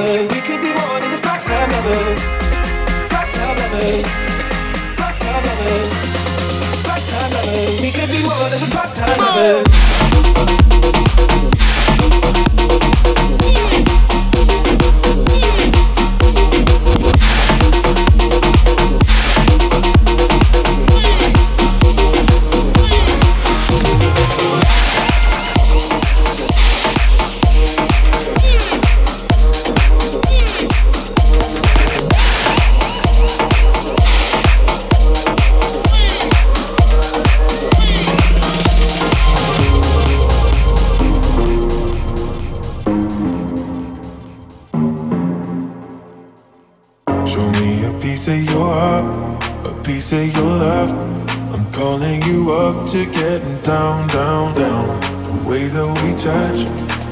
Lovers. We could be more than just part-time lovers. Part-time lovers. Part-time lovers. Part-time lovers. We could be more than just part-time lovers.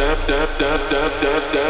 da da da da da da.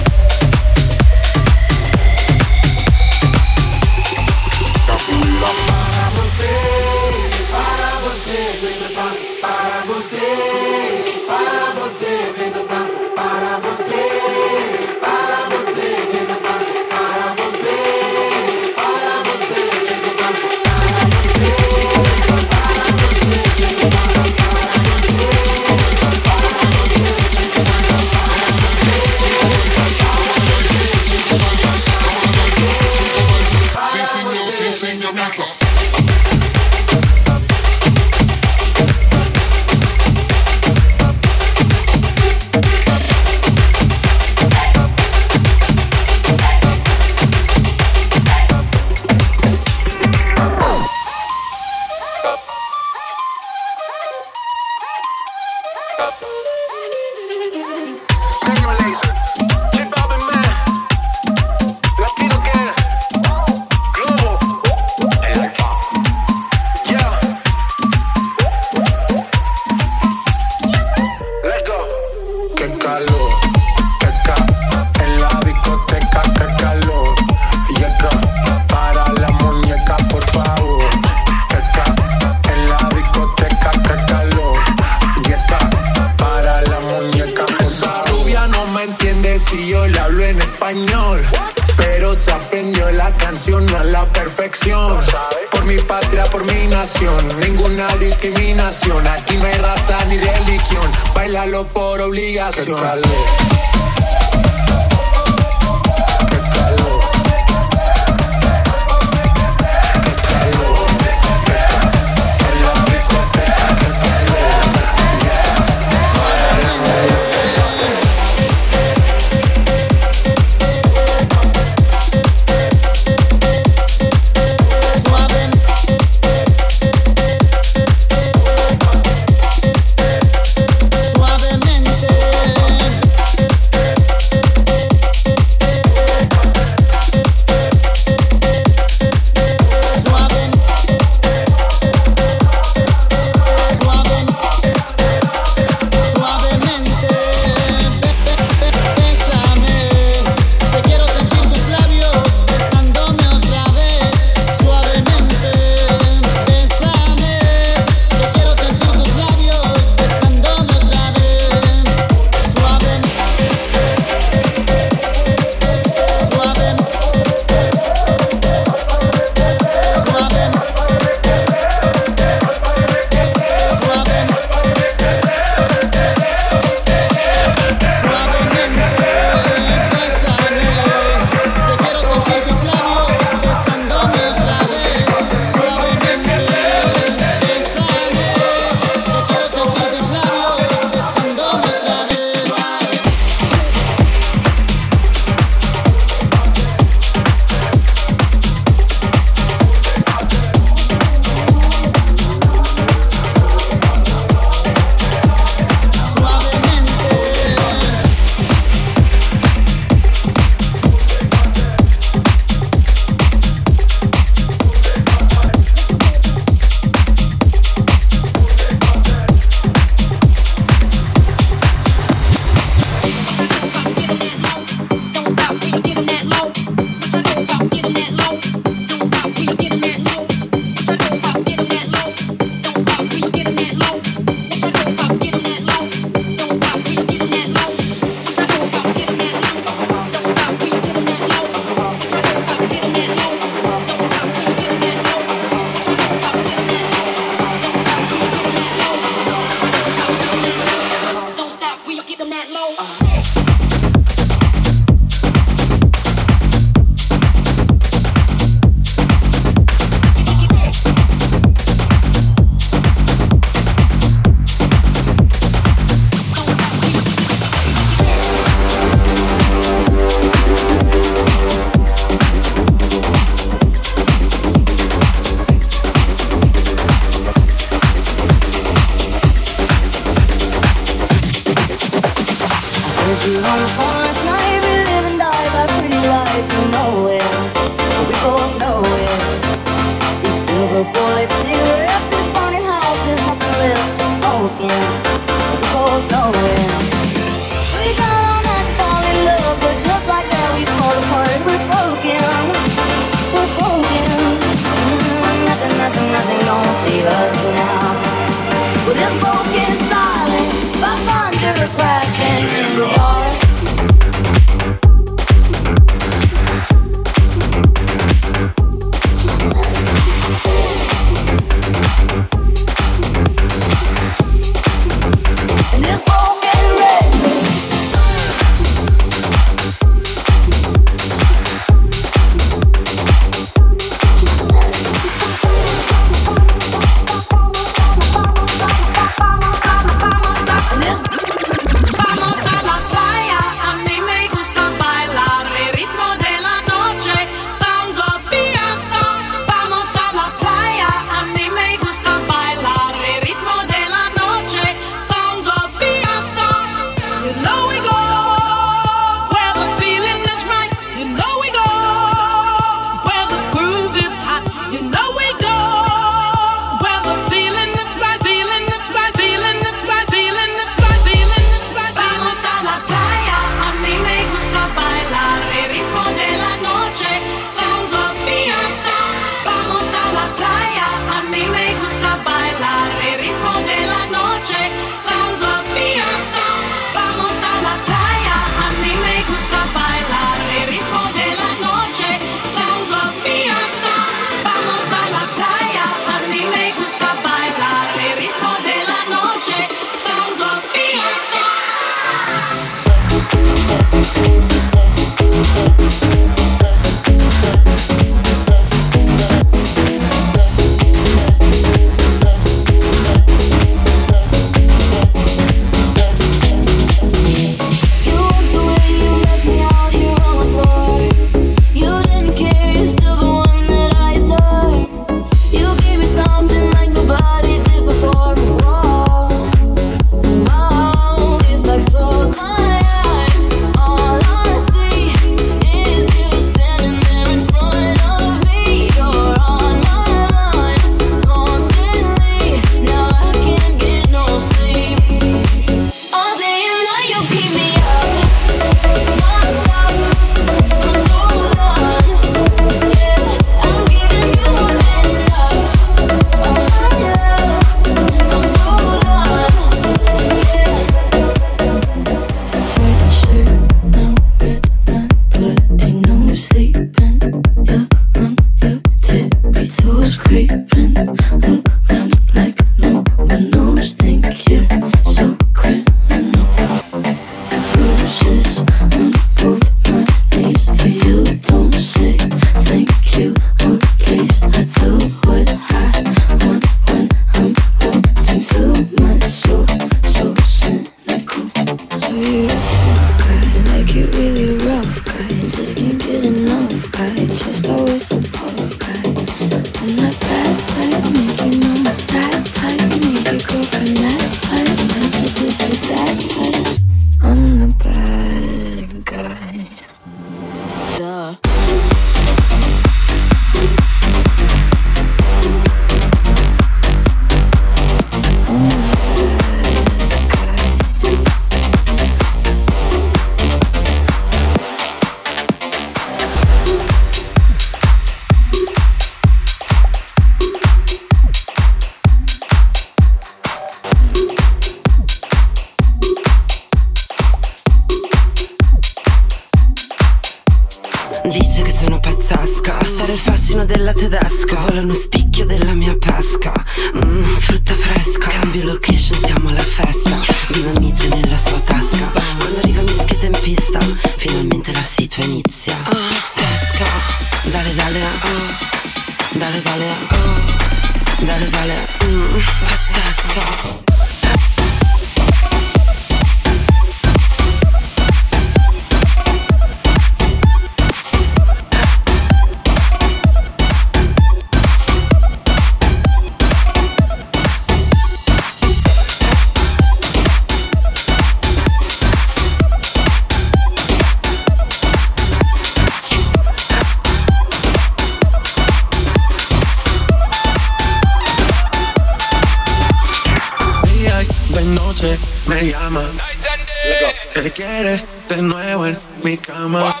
Que quiere de nuevo en mi cama.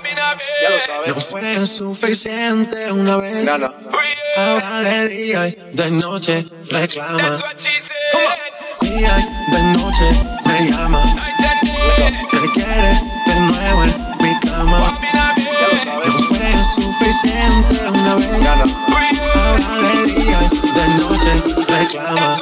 No fue suficiente una vez. Ahora de día y de noche reclama. Día y de noche me llama. Que quiere de nuevo en mi cama. No fue suficiente una vez. Ahora de día y de noche reclama.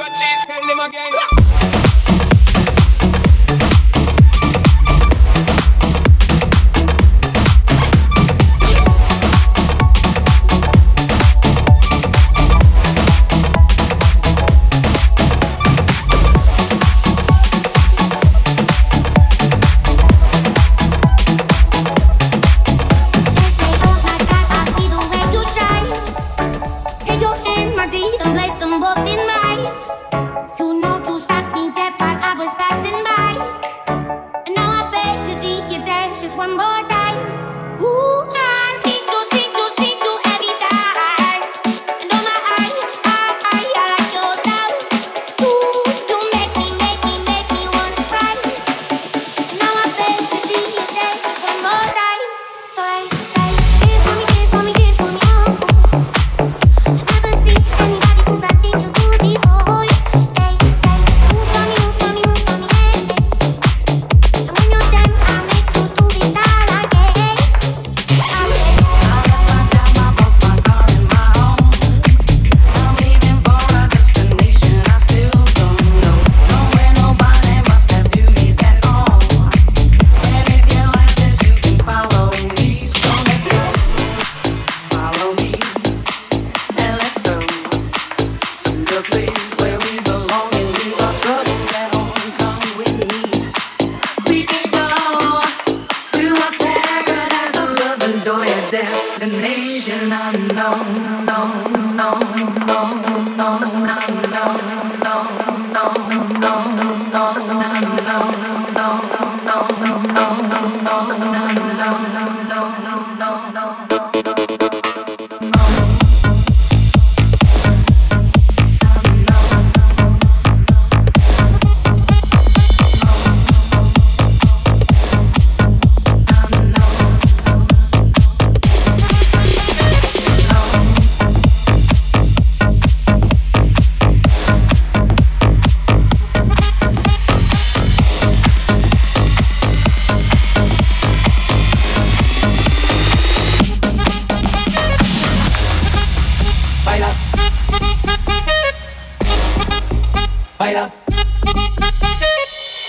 baila.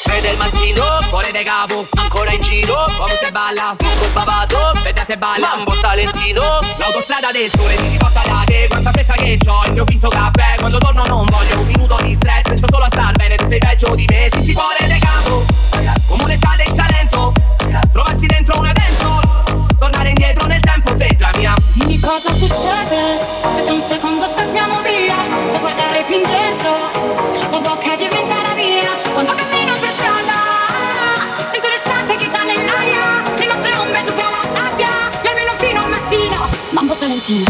Vede il mattino, fuori dai capo, ancora in giro, come se balla. Tutto sbavato, vede se balla. Mambo salentino, l'autostrada del sole mi riporta da te. Quanta fretta che ho, il mio quinto caffè. Quando torno non voglio un minuto di stress, sto solo a star bene, tu sei peggio di me. Senti fuori dai capo, come un'estate in Salento. Trovarsi dentro una dance tornare indietro nel tempo storia Dimmi cosa succede se tra un secondo scappiamo via Senza guardare più indietro e la tua bocca diventa la mia. Quando cammino per strada sento l'estate che c'è nell'aria Le nostre ombre sopra la sabbia E almeno fino a mattina Mambo Salentino.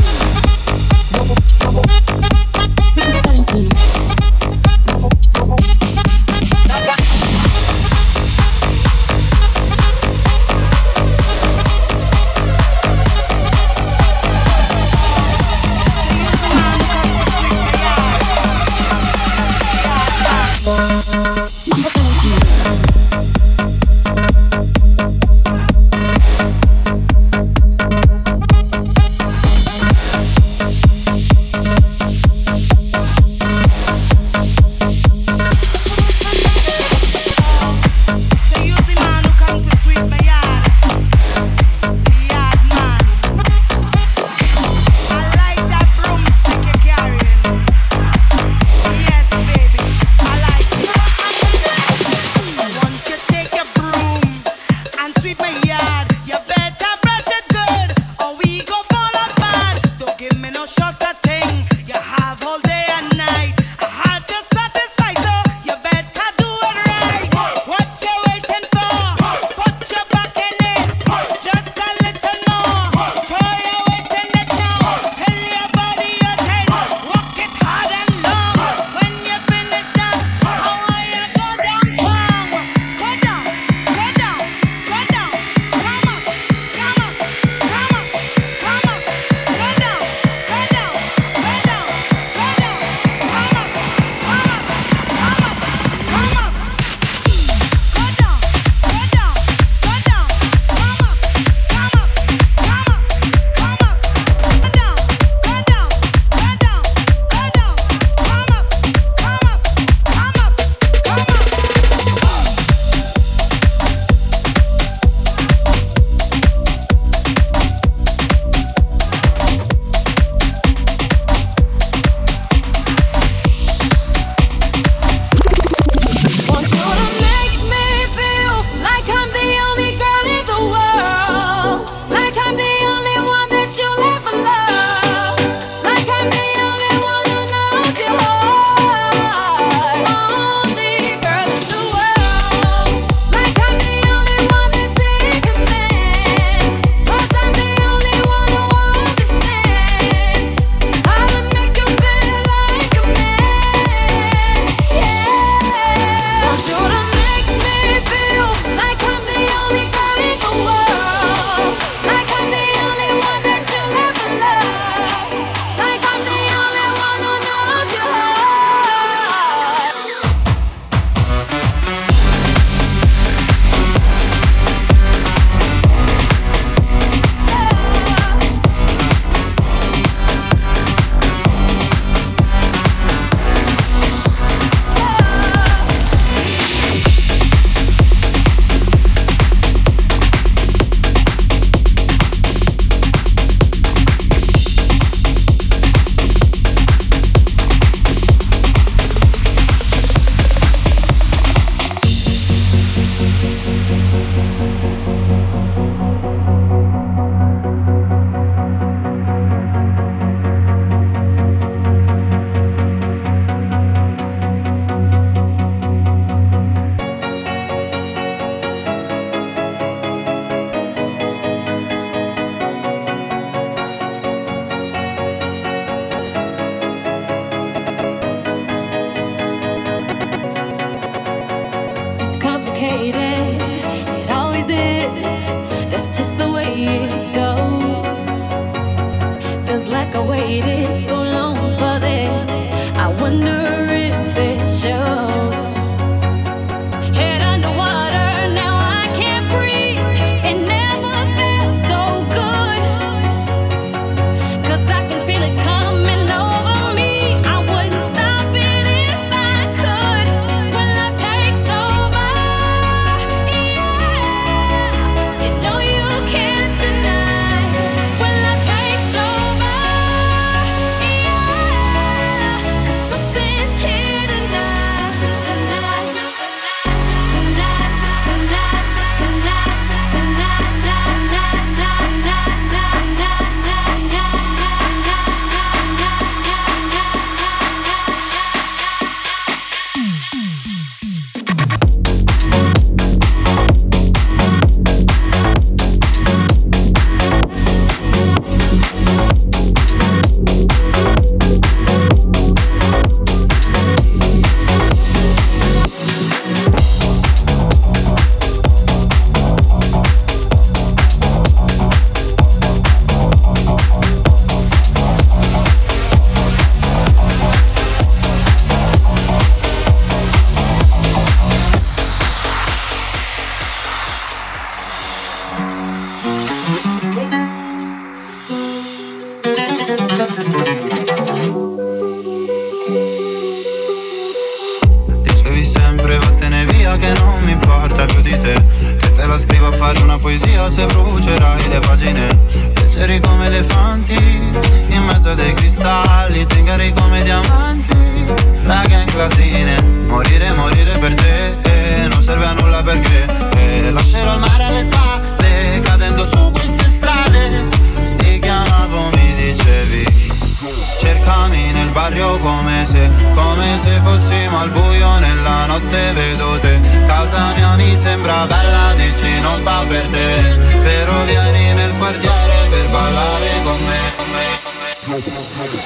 per ballare con me.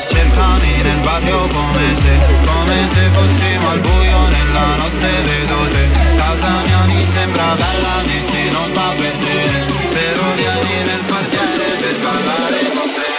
Cercami nel barrio come se, come se fossimo al buio nella notte vedo te. Casa mia mi sembra bella, dici non fa per te. Però vieni nel quartiere per ballare con me.